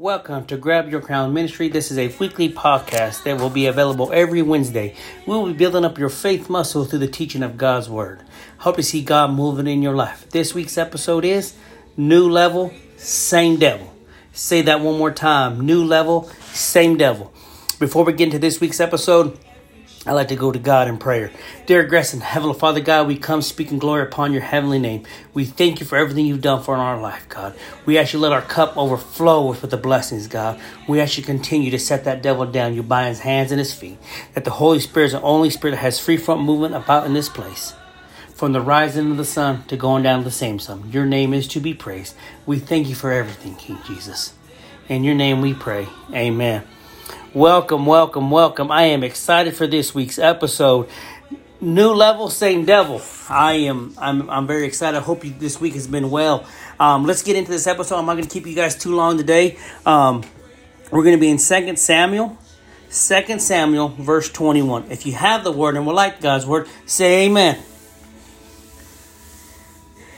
Welcome to Grab Your Crown Ministry. This is a weekly podcast that will be available every Wednesday. We will be building up your faith muscle through the teaching of God's Word. Hope to see God moving in your life. This week's episode is New Level, Same Devil. Say that one more time New Level, Same Devil. Before we get into this week's episode, I like to go to God in prayer. Dear and Heavenly Father God, we come speaking glory upon your heavenly name. We thank you for everything you've done for our life, God. We ask actually let our cup overflow with the blessings, God. We ask actually continue to set that devil down. You bind his hands and his feet. That the Holy Spirit is the only spirit that has free front movement about in this place. From the rising of the sun to going down the same sun. Your name is to be praised. We thank you for everything, King Jesus. In your name we pray. Amen. Welcome, welcome, welcome. I am excited for this week's episode. New level, same devil. I am. I'm. I'm very excited. I hope you, this week has been well. Um, let's get into this episode. I'm not going to keep you guys too long today. Um, we're going to be in Second Samuel, Second Samuel, verse 21. If you have the word and would like God's word, say Amen.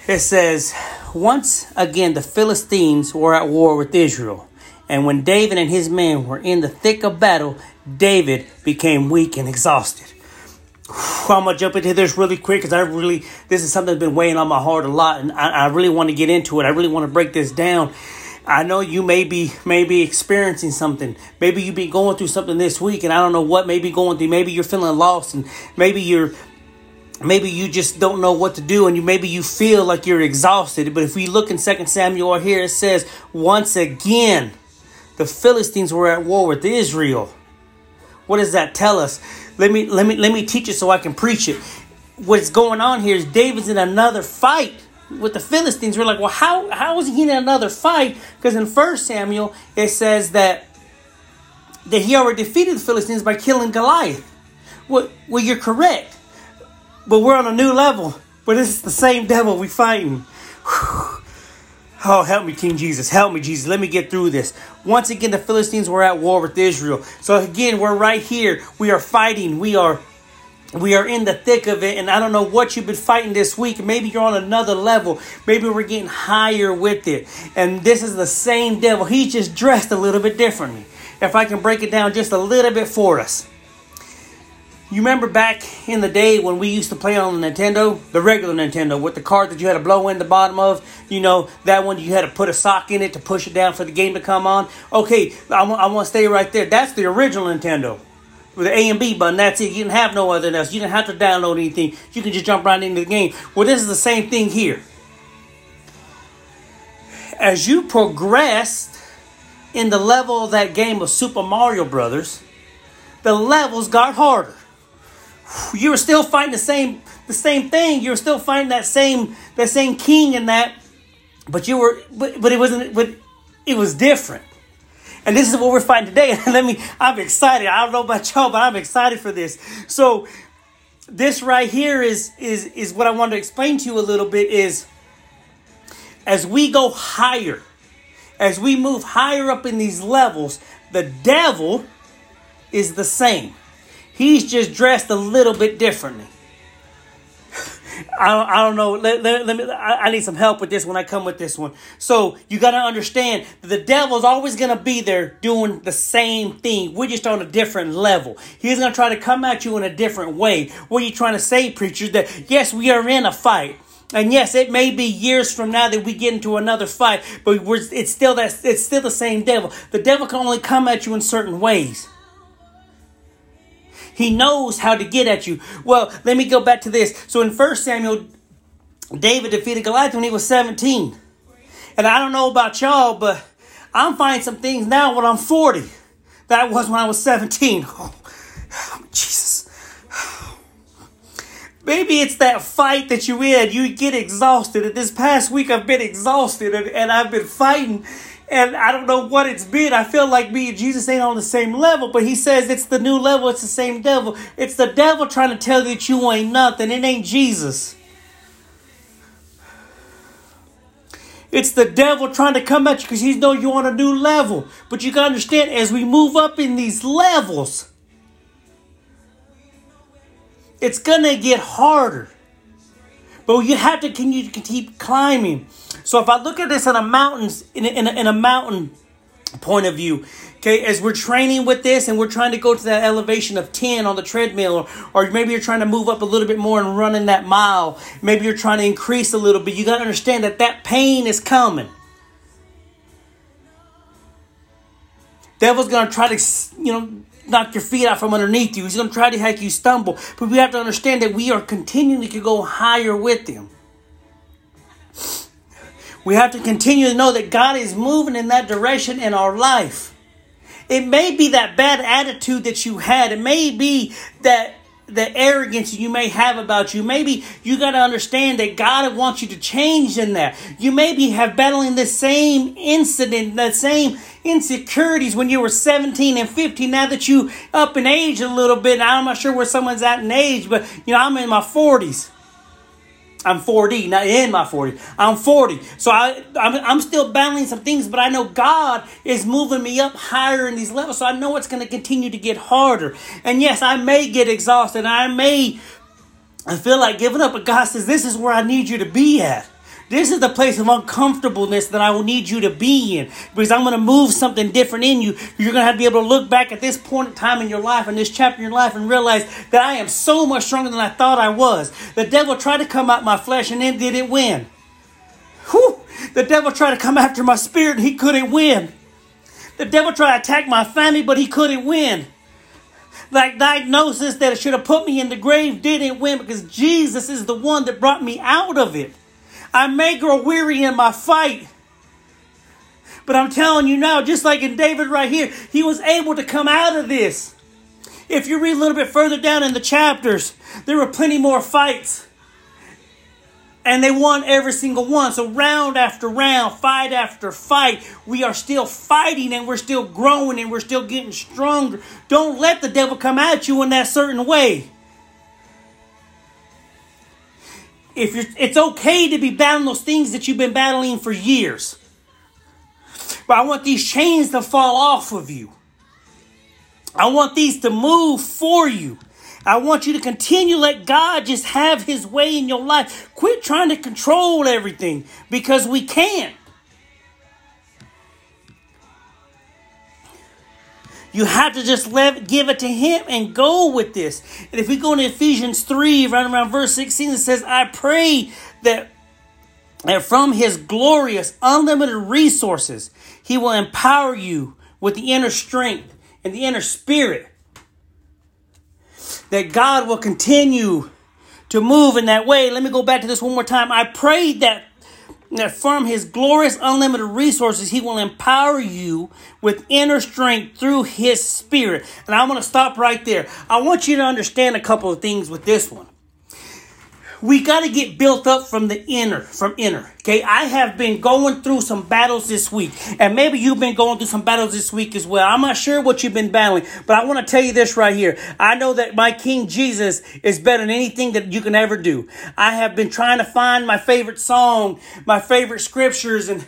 It says, once again the Philistines were at war with Israel. And when David and his men were in the thick of battle, David became weak and exhausted. I'm gonna jump into this really quick because I really this is something that's been weighing on my heart a lot, and I, I really want to get into it. I really want to break this down. I know you may be maybe experiencing something. Maybe you've been going through something this week, and I don't know what may be going through. Maybe you're feeling lost, and maybe you're maybe you just don't know what to do and you maybe you feel like you're exhausted but if we look in Second samuel here it says once again the Philistines were at war with Israel. What does that tell us? Let me let me let me teach it so I can preach it. What's going on here is David's in another fight with the Philistines. We're like, well, how how is he in another fight? Because in First Samuel it says that that he already defeated the Philistines by killing Goliath. Well, well, you're correct, but we're on a new level. But is the same devil we're fighting. Whew. Oh, help me, King Jesus. Help me, Jesus. Let me get through this. Once again, the Philistines were at war with Israel. So again, we're right here. We are fighting. We are we are in the thick of it and i don't know what you've been fighting this week maybe you're on another level maybe we're getting higher with it and this is the same devil he's just dressed a little bit differently if i can break it down just a little bit for us you remember back in the day when we used to play on the Nintendo, the regular Nintendo, with the card that you had to blow in the bottom of? You know, that one you had to put a sock in it to push it down for the game to come on? Okay, I, want to stay right there. That's the original Nintendo. With the A and B button, that's it. You didn't have no other else. You didn't have to download anything. You can just jump right into the game. Well, this is the same thing here. As you progressed in the level of that game of Super Mario Brothers, the levels got harder you were still fighting the same the same thing. You were still fighting that same that same king and that, but you were but, but it wasn't but it was different. And this is what we're fighting today. Let me I'm excited. I don't know about y'all, but I'm excited for this. So this right here is is is what I want to explain to you a little bit is as we go higher, as we move higher up in these levels, the devil is the same. He's just dressed a little bit differently. I don't, I don't know. Let, let, let me, I, I, need some help with this when I come with this one. So you got to understand that the devil's always going to be there doing the same thing. We're just on a different level. He's going to try to come at you in a different way. What are you trying to say, preacher? That yes, we are in a fight. And yes, it may be years from now that we get into another fight, but it's still that it's still the same devil. The devil can only come at you in certain ways. He knows how to get at you. Well, let me go back to this. So in 1 Samuel, David defeated Goliath when he was 17. And I don't know about y'all, but I'm finding some things now when I'm 40 that was when I was 17. Oh, Jesus. Maybe it's that fight that you're in. You get exhausted. And this past week, I've been exhausted and, and I've been fighting and I don't know what it's been. I feel like me and Jesus ain't on the same level, but he says it's the new level, it's the same devil. It's the devil trying to tell you that you ain't nothing. It ain't Jesus. It's the devil trying to come at you because he knows you're on a new level. But you gotta understand, as we move up in these levels, it's gonna get harder. But you have to continue to keep climbing. So if I look at this in a mountain, in a, in a, in a mountain point of view. Okay, as we're training with this and we're trying to go to that elevation of 10 on the treadmill, or, or maybe you're trying to move up a little bit more and running that mile, maybe you're trying to increase a little bit, you got to understand that that pain is coming. Devil's going to try to, you know, knock your feet out from underneath you. He's going to try to make you stumble. But we have to understand that we are continuing to go higher with him. We have to continue to know that God is moving in that direction in our life. It may be that bad attitude that you had. It may be that the arrogance you may have about you. Maybe you got to understand that God wants you to change in that. You maybe have battling the same incident, the same insecurities when you were 17 and 15. Now that you up in age a little bit, I'm not sure where someone's at in age, but you know, I'm in my 40s. I'm 40, not in my 40. I'm 40. So I, I'm, I'm still battling some things, but I know God is moving me up higher in these levels. So I know it's going to continue to get harder. And yes, I may get exhausted. I may I feel like giving up, but God says, This is where I need you to be at. This is the place of uncomfortableness that I will need you to be in because I'm going to move something different in you. You're going to have to be able to look back at this point in time in your life, in this chapter in your life, and realize that I am so much stronger than I thought I was. The devil tried to come out my flesh and then didn't win. Whew. The devil tried to come after my spirit and he couldn't win. The devil tried to attack my family, but he couldn't win. That diagnosis that should have put me in the grave didn't win because Jesus is the one that brought me out of it. I may grow weary in my fight. But I'm telling you now, just like in David right here, he was able to come out of this. If you read a little bit further down in the chapters, there were plenty more fights. And they won every single one. So, round after round, fight after fight, we are still fighting and we're still growing and we're still getting stronger. Don't let the devil come at you in that certain way. If you're, it's okay to be battling those things that you've been battling for years. But I want these chains to fall off of you. I want these to move for you. I want you to continue let God just have his way in your life. Quit trying to control everything because we can't. You have to just let, give it to Him and go with this. And if we go into Ephesians 3, right around verse 16, it says, I pray that, that from His glorious, unlimited resources, He will empower you with the inner strength and the inner spirit. That God will continue to move in that way. Let me go back to this one more time. I pray that that from his glorious unlimited resources, he will empower you with inner strength through his spirit. And I'm going to stop right there. I want you to understand a couple of things with this one we got to get built up from the inner, from inner. Okay, I have been going through some battles this week, and maybe you've been going through some battles this week as well. I'm not sure what you've been battling, but I want to tell you this right here. I know that my King Jesus is better than anything that you can ever do. I have been trying to find my favorite song, my favorite scriptures, and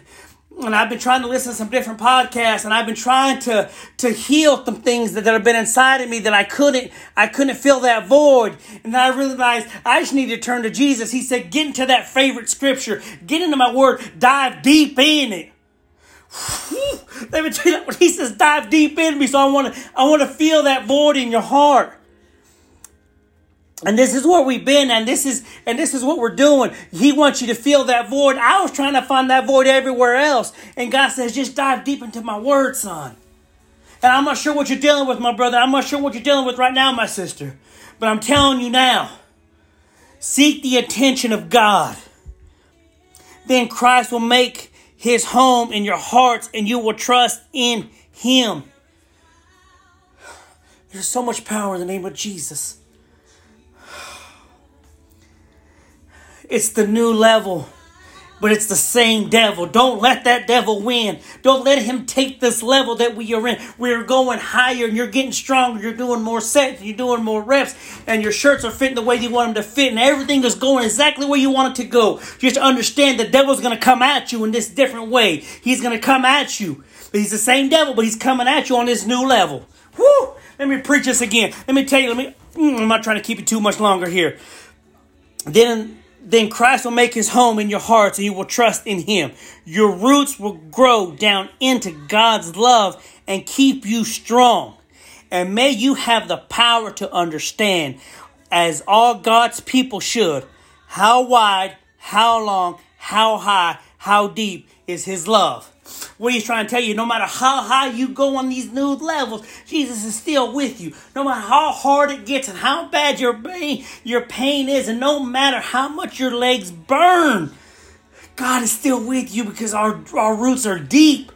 and I've been trying to listen to some different podcasts and I've been trying to to heal some things that, that have been inside of me that I couldn't I couldn't fill that void. And I realized I just need to turn to Jesus. He said, get into that favorite scripture, get into my word, dive deep in it. Let me tell you what he says, dive deep in me. So I want to I want to feel that void in your heart. And this is where we've been, and this is and this is what we're doing. He wants you to feel that void. I was trying to find that void everywhere else, and God says, just dive deep into my word, son. And I'm not sure what you're dealing with, my brother. I'm not sure what you're dealing with right now, my sister. But I'm telling you now, seek the attention of God. Then Christ will make his home in your hearts, and you will trust in him. There's so much power in the name of Jesus. It's the new level, but it's the same devil. Don't let that devil win. Don't let him take this level that we are in. We're going higher and you're getting stronger. You're doing more sets, you're doing more reps, and your shirts are fitting the way you want them to fit, and everything is going exactly where you want it to go. Just understand the devil's going to come at you in this different way. He's going to come at you. He's the same devil, but he's coming at you on this new level. Whoo! Let me preach this again. Let me tell you, let me, mm, I'm not trying to keep it too much longer here. Then then Christ will make his home in your heart, and you will trust in him. Your roots will grow down into God's love and keep you strong. And may you have the power to understand, as all God's people should, how wide, how long, how high, how deep is his love. What he's trying to tell you, no matter how high you go on these new levels, Jesus is still with you. No matter how hard it gets and how bad your pain, your pain is, and no matter how much your legs burn, God is still with you because our, our roots are deep.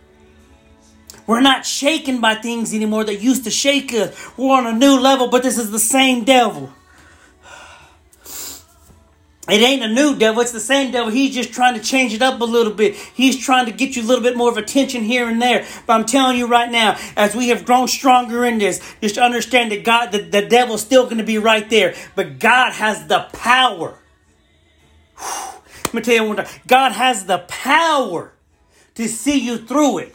We're not shaken by things anymore that used to shake us. We're on a new level, but this is the same devil. It ain't a new devil, it's the same devil. He's just trying to change it up a little bit. He's trying to get you a little bit more of attention here and there. But I'm telling you right now, as we have grown stronger in this, just understand that God, the, the devil's still going to be right there. But God has the power. Let me tell you one time. God has the power to see you through it.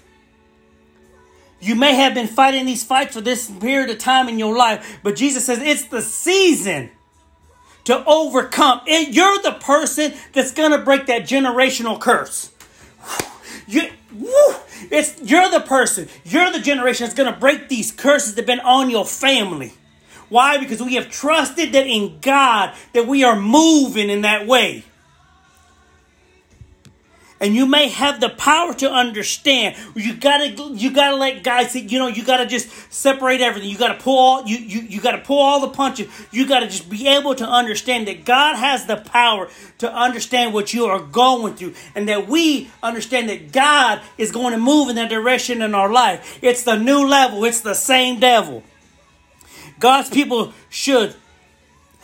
You may have been fighting these fights for this period of time in your life, but Jesus says it's the season to overcome. It, you're the person that's going to break that generational curse. You, woo, it's, you're the person, you're the generation that's going to break these curses that have been on your family. Why? Because we have trusted that in God that we are moving in that way and you may have the power to understand. You gotta you gotta let guys you know you gotta just separate everything. You gotta pull all you you, you gotta pull all the punches. You gotta just be able to understand that God has the power to understand what you are going through, and that we understand that God is going to move in that direction in our life. It's the new level. It's the same devil. God's people should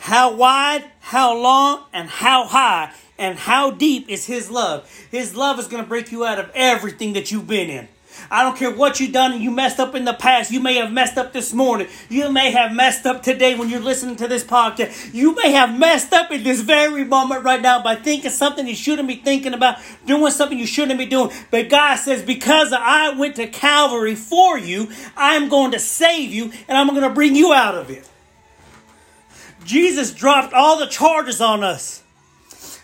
how wide, how long, and how high and how deep is His love. His love is going to break you out of everything that you've been in. I don't care what you've done and you messed up in the past. You may have messed up this morning. You may have messed up today when you're listening to this podcast. You may have messed up in this very moment right now by thinking something you shouldn't be thinking about, doing something you shouldn't be doing. But God says, because I went to Calvary for you, I'm going to save you and I'm going to bring you out of it. Jesus dropped all the charges on us.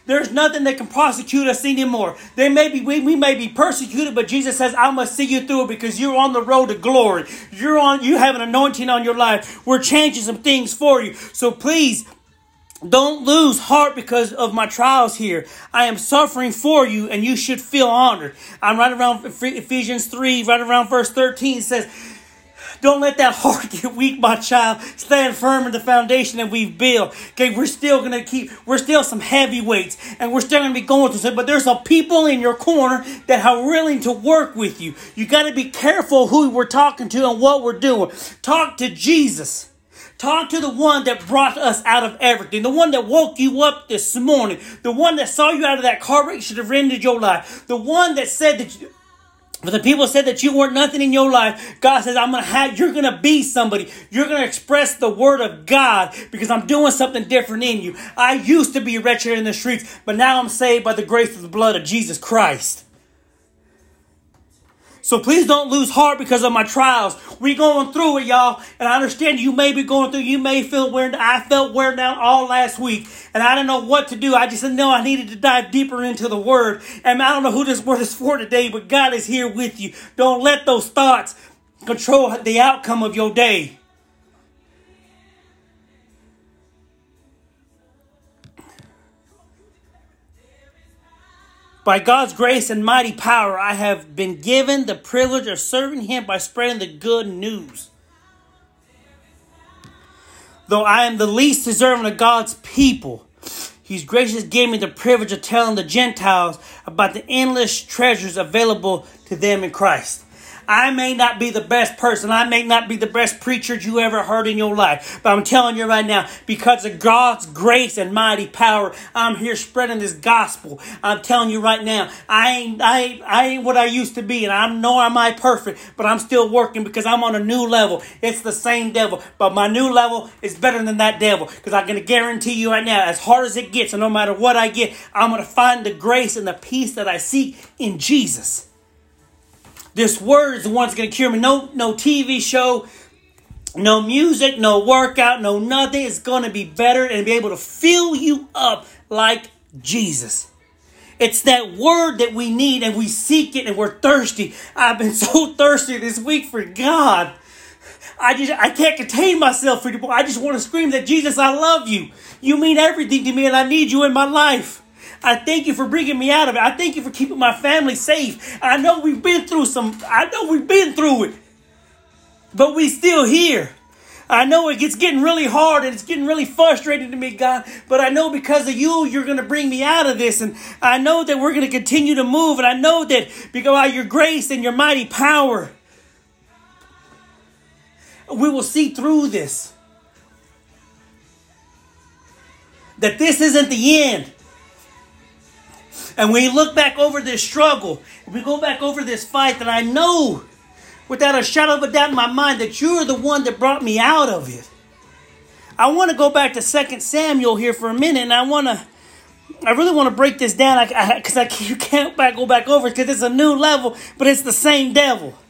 There's nothing that can prosecute us anymore. They may be we, we may be persecuted, but Jesus says, I must see you through it because you're on the road to glory. You're on you have an anointing on your life. We're changing some things for you. So please don't lose heart because of my trials here. I am suffering for you, and you should feel honored. I'm right around Ephesians 3, right around verse 13 says, don't let that heart get weak, my child. Stand firm in the foundation that we've built. Okay, we're still gonna keep, we're still some heavyweights, and we're still gonna be going through it. But there's some people in your corner that are willing to work with you. You gotta be careful who we're talking to and what we're doing. Talk to Jesus. Talk to the one that brought us out of everything, the one that woke you up this morning, the one that saw you out of that car wreck should have ended your life, the one that said that you, but the people said that you weren't nothing in your life. God says, I'm gonna have, you're gonna be somebody. You're gonna express the word of God because I'm doing something different in you. I used to be wretched in the streets, but now I'm saved by the grace of the blood of Jesus Christ. So please don't lose heart because of my trials. We going through it, y'all. And I understand you may be going through, you may feel weird. I felt weird down all last week. And I didn't know what to do. I just know I needed to dive deeper into the word. And I don't know who this word is for today, but God is here with you. Don't let those thoughts control the outcome of your day. By God's grace and mighty power, I have been given the privilege of serving Him by spreading the good news. Though I am the least deserving of God's people, He's gracious gave me the privilege of telling the Gentiles about the endless treasures available to them in Christ. I may not be the best person. I may not be the best preacher you ever heard in your life. But I'm telling you right now, because of God's grace and mighty power, I'm here spreading this gospel. I'm telling you right now, I ain't, I ain't, I ain't what I used to be. And I know I'm not perfect, but I'm still working because I'm on a new level. It's the same devil, but my new level is better than that devil. Because going to guarantee you right now, as hard as it gets, and no matter what I get, I'm going to find the grace and the peace that I seek in Jesus. This word is the one that's going to cure me. No, no TV show, no music, no workout, no nothing. It's going to be better and be able to fill you up like Jesus. It's that word that we need and we seek it and we're thirsty. I've been so thirsty this week for God. I just I can't contain myself anymore. I just want to scream that Jesus, I love you. You mean everything to me and I need you in my life. I thank you for bringing me out of it. I thank you for keeping my family safe. I know we've been through some I know we've been through it. But we still here. I know it gets getting really hard and it's getting really frustrating to me, God, but I know because of you, you're going to bring me out of this. And I know that we're going to continue to move. And I know that because of your grace and your mighty power, we will see through this. That this isn't the end. And when you look back over this struggle, we go back over this fight, that I know without a shadow of a doubt in my mind that you're the one that brought me out of it. I want to go back to Second Samuel here for a minute, and I want to, I really want to break this down because I, I, I, you can't back, go back over because it's a new level, but it's the same devil.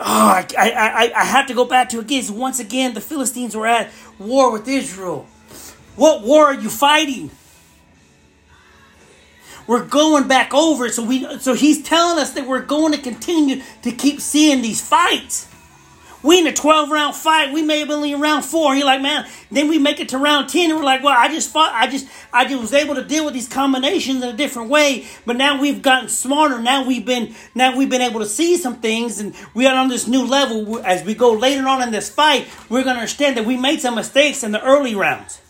Oh, I, I, I have to go back to it again. Once again, the Philistines were at war with Israel. What war are you fighting? We're going back over. So we so he's telling us that we're going to continue to keep seeing these fights. We in a 12 round fight, we may have been in round four. You're like, man, then we make it to round 10, and we're like, well, I just fought, I just I just was able to deal with these combinations in a different way. But now we've gotten smarter. Now we've been now we've been able to see some things, and we are on this new level. As we go later on in this fight, we're gonna understand that we made some mistakes in the early rounds.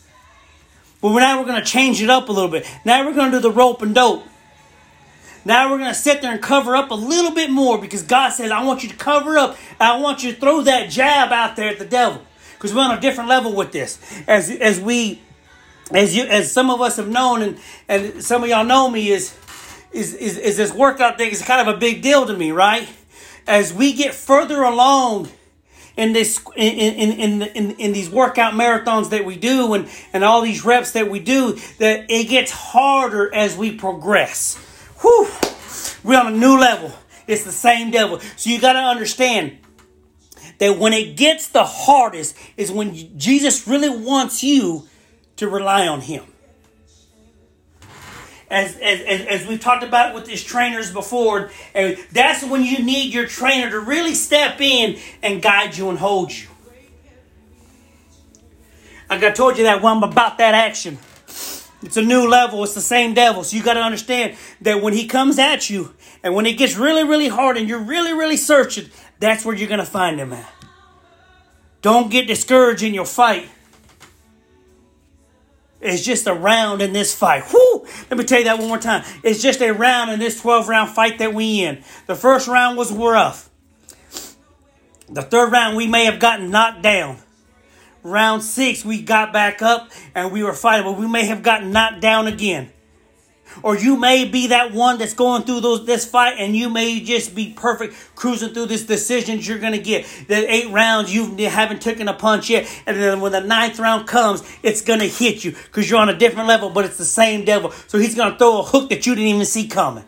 But now we're going to change it up a little bit. Now we're going to do the rope and dope. Now we're going to sit there and cover up a little bit more because God says, I want you to cover up. I want you to throw that jab out there at the devil. Because we're on a different level with this. As, as we, as you, as some of us have known, and, and some of y'all know me, is, is, is, is this workout thing is kind of a big deal to me, right? As we get further along in this in in in in, in these workout marathons that we do and and all these reps that we do that it gets harder as we progress. Whew, we're on a new level. It's the same devil. So you got to understand that when it gets the hardest is when Jesus really wants you to rely on him as, as, as, we've talked about with these trainers before, and that's when you need your trainer to really step in and guide you and hold you. Like I told you that one about that action. It's a new level. It's the same devil. So you got to understand that when he comes at you and when it gets really, really hard and you're really, really searching, that's where you're going to find him at. Don't get discouraged in your fight it's just a round in this fight. Whoo! Let me tell you that one more time. It's just a round in this 12 round fight that we in. The first round was rough. The third round we may have gotten knocked down. Round six we got back up and we were fighting, but we may have gotten knocked down again. Or you may be that one that's going through those this fight and you may just be perfect cruising through this decisions you're gonna get. The eight rounds you haven't taken a punch yet, and then when the ninth round comes, it's gonna hit you because you're on a different level, but it's the same devil. So he's gonna throw a hook that you didn't even see coming.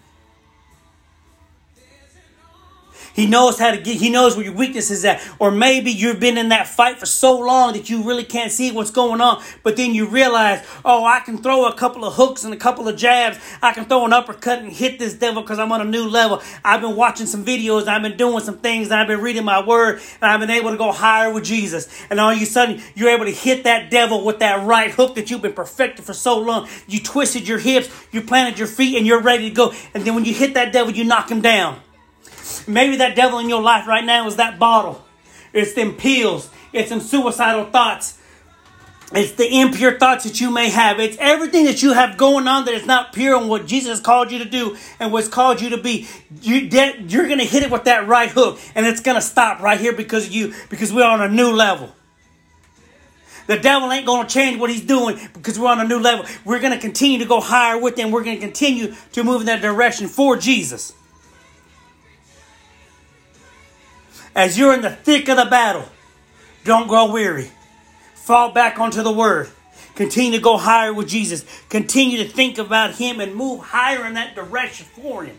He knows how to get, he knows where your weakness is at. Or maybe you've been in that fight for so long that you really can't see what's going on. But then you realize, oh, I can throw a couple of hooks and a couple of jabs. I can throw an uppercut and hit this devil because I'm on a new level. I've been watching some videos. I've been doing some things. I've been reading my word. And I've been able to go higher with Jesus. And all of a sudden, you're able to hit that devil with that right hook that you've been perfected for so long. You twisted your hips, you planted your feet, and you're ready to go. And then when you hit that devil, you knock him down. Maybe that devil in your life right now is that bottle. It's them pills. It's them suicidal thoughts. It's the impure thoughts that you may have. It's everything that you have going on that is not pure on what Jesus called you to do and what's called you to be. You, you're going to hit it with that right hook, and it's going to stop right here because of you, because we're on a new level. The devil ain't going to change what he's doing because we're on a new level. We're going to continue to go higher with him. We're going to continue to move in that direction for Jesus. As you're in the thick of the battle, don't grow weary. Fall back onto the Word. Continue to go higher with Jesus. Continue to think about Him and move higher in that direction for Him.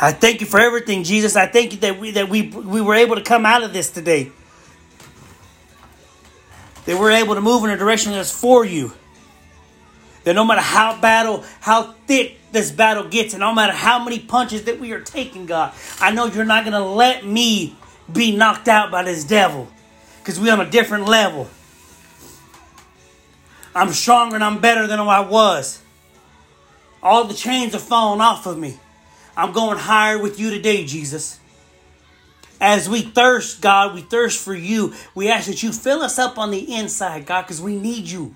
I thank you for everything, Jesus. I thank you that we that we we were able to come out of this today. That we're able to move in a direction that's for you. That no matter how battle, how thick this battle gets, and no matter how many punches that we are taking, God, I know you're not gonna let me be knocked out by this devil. Because we're on a different level. I'm stronger and I'm better than I was. All the chains are falling off of me. I'm going higher with you today, Jesus. As we thirst, God, we thirst for you. We ask that you fill us up on the inside, God, because we need you.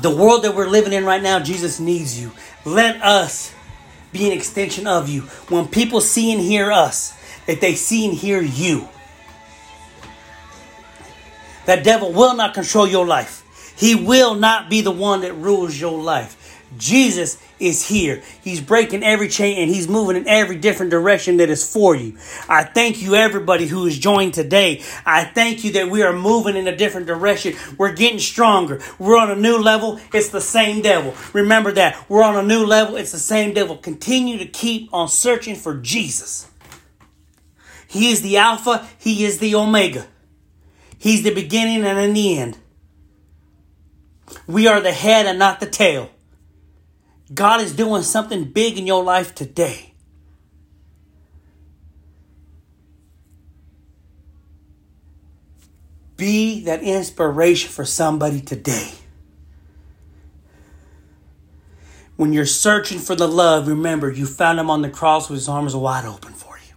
The world that we're living in right now, Jesus needs you. Let us be an extension of you. When people see and hear us, that they see and hear you. That devil will not control your life. He will not be the one that rules your life. Jesus is here. He's breaking every chain and he's moving in every different direction that is for you. I thank you, everybody who is joined today. I thank you that we are moving in a different direction. We're getting stronger. We're on a new level. It's the same devil. Remember that. We're on a new level. It's the same devil. Continue to keep on searching for Jesus. He is the Alpha, He is the Omega. He's the beginning and the end. We are the head and not the tail. God is doing something big in your life today. Be that inspiration for somebody today. When you're searching for the love, remember you found him on the cross with his arms wide open for you.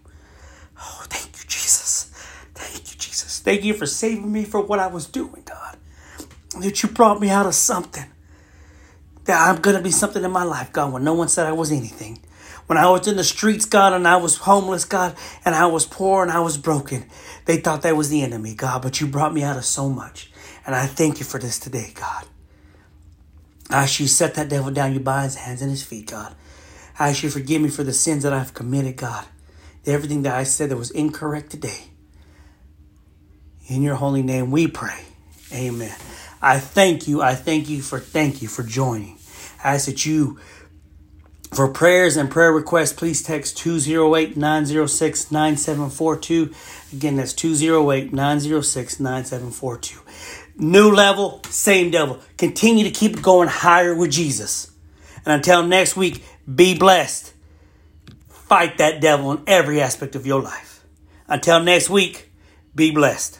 Oh, thank you, Jesus. Thank you, Jesus. Thank you for saving me for what I was doing, God. That you brought me out of something that I'm going to be something in my life, God, when no one said I was anything. When I was in the streets, God, and I was homeless, God, and I was poor and I was broken, they thought that was the enemy, God, but you brought me out of so much. And I thank you for this today, God. I ask you set that devil down, you by his hands and his feet, God. I ask you forgive me for the sins that I've committed, God. Everything that I said that was incorrect today. In your holy name we pray. Amen. I thank you. I thank you for thank you for joining. I ask that you, for prayers and prayer requests, please text 208 906 9742. Again, that's 208 906 9742. New level, same devil. Continue to keep going higher with Jesus. And until next week, be blessed. Fight that devil in every aspect of your life. Until next week, be blessed.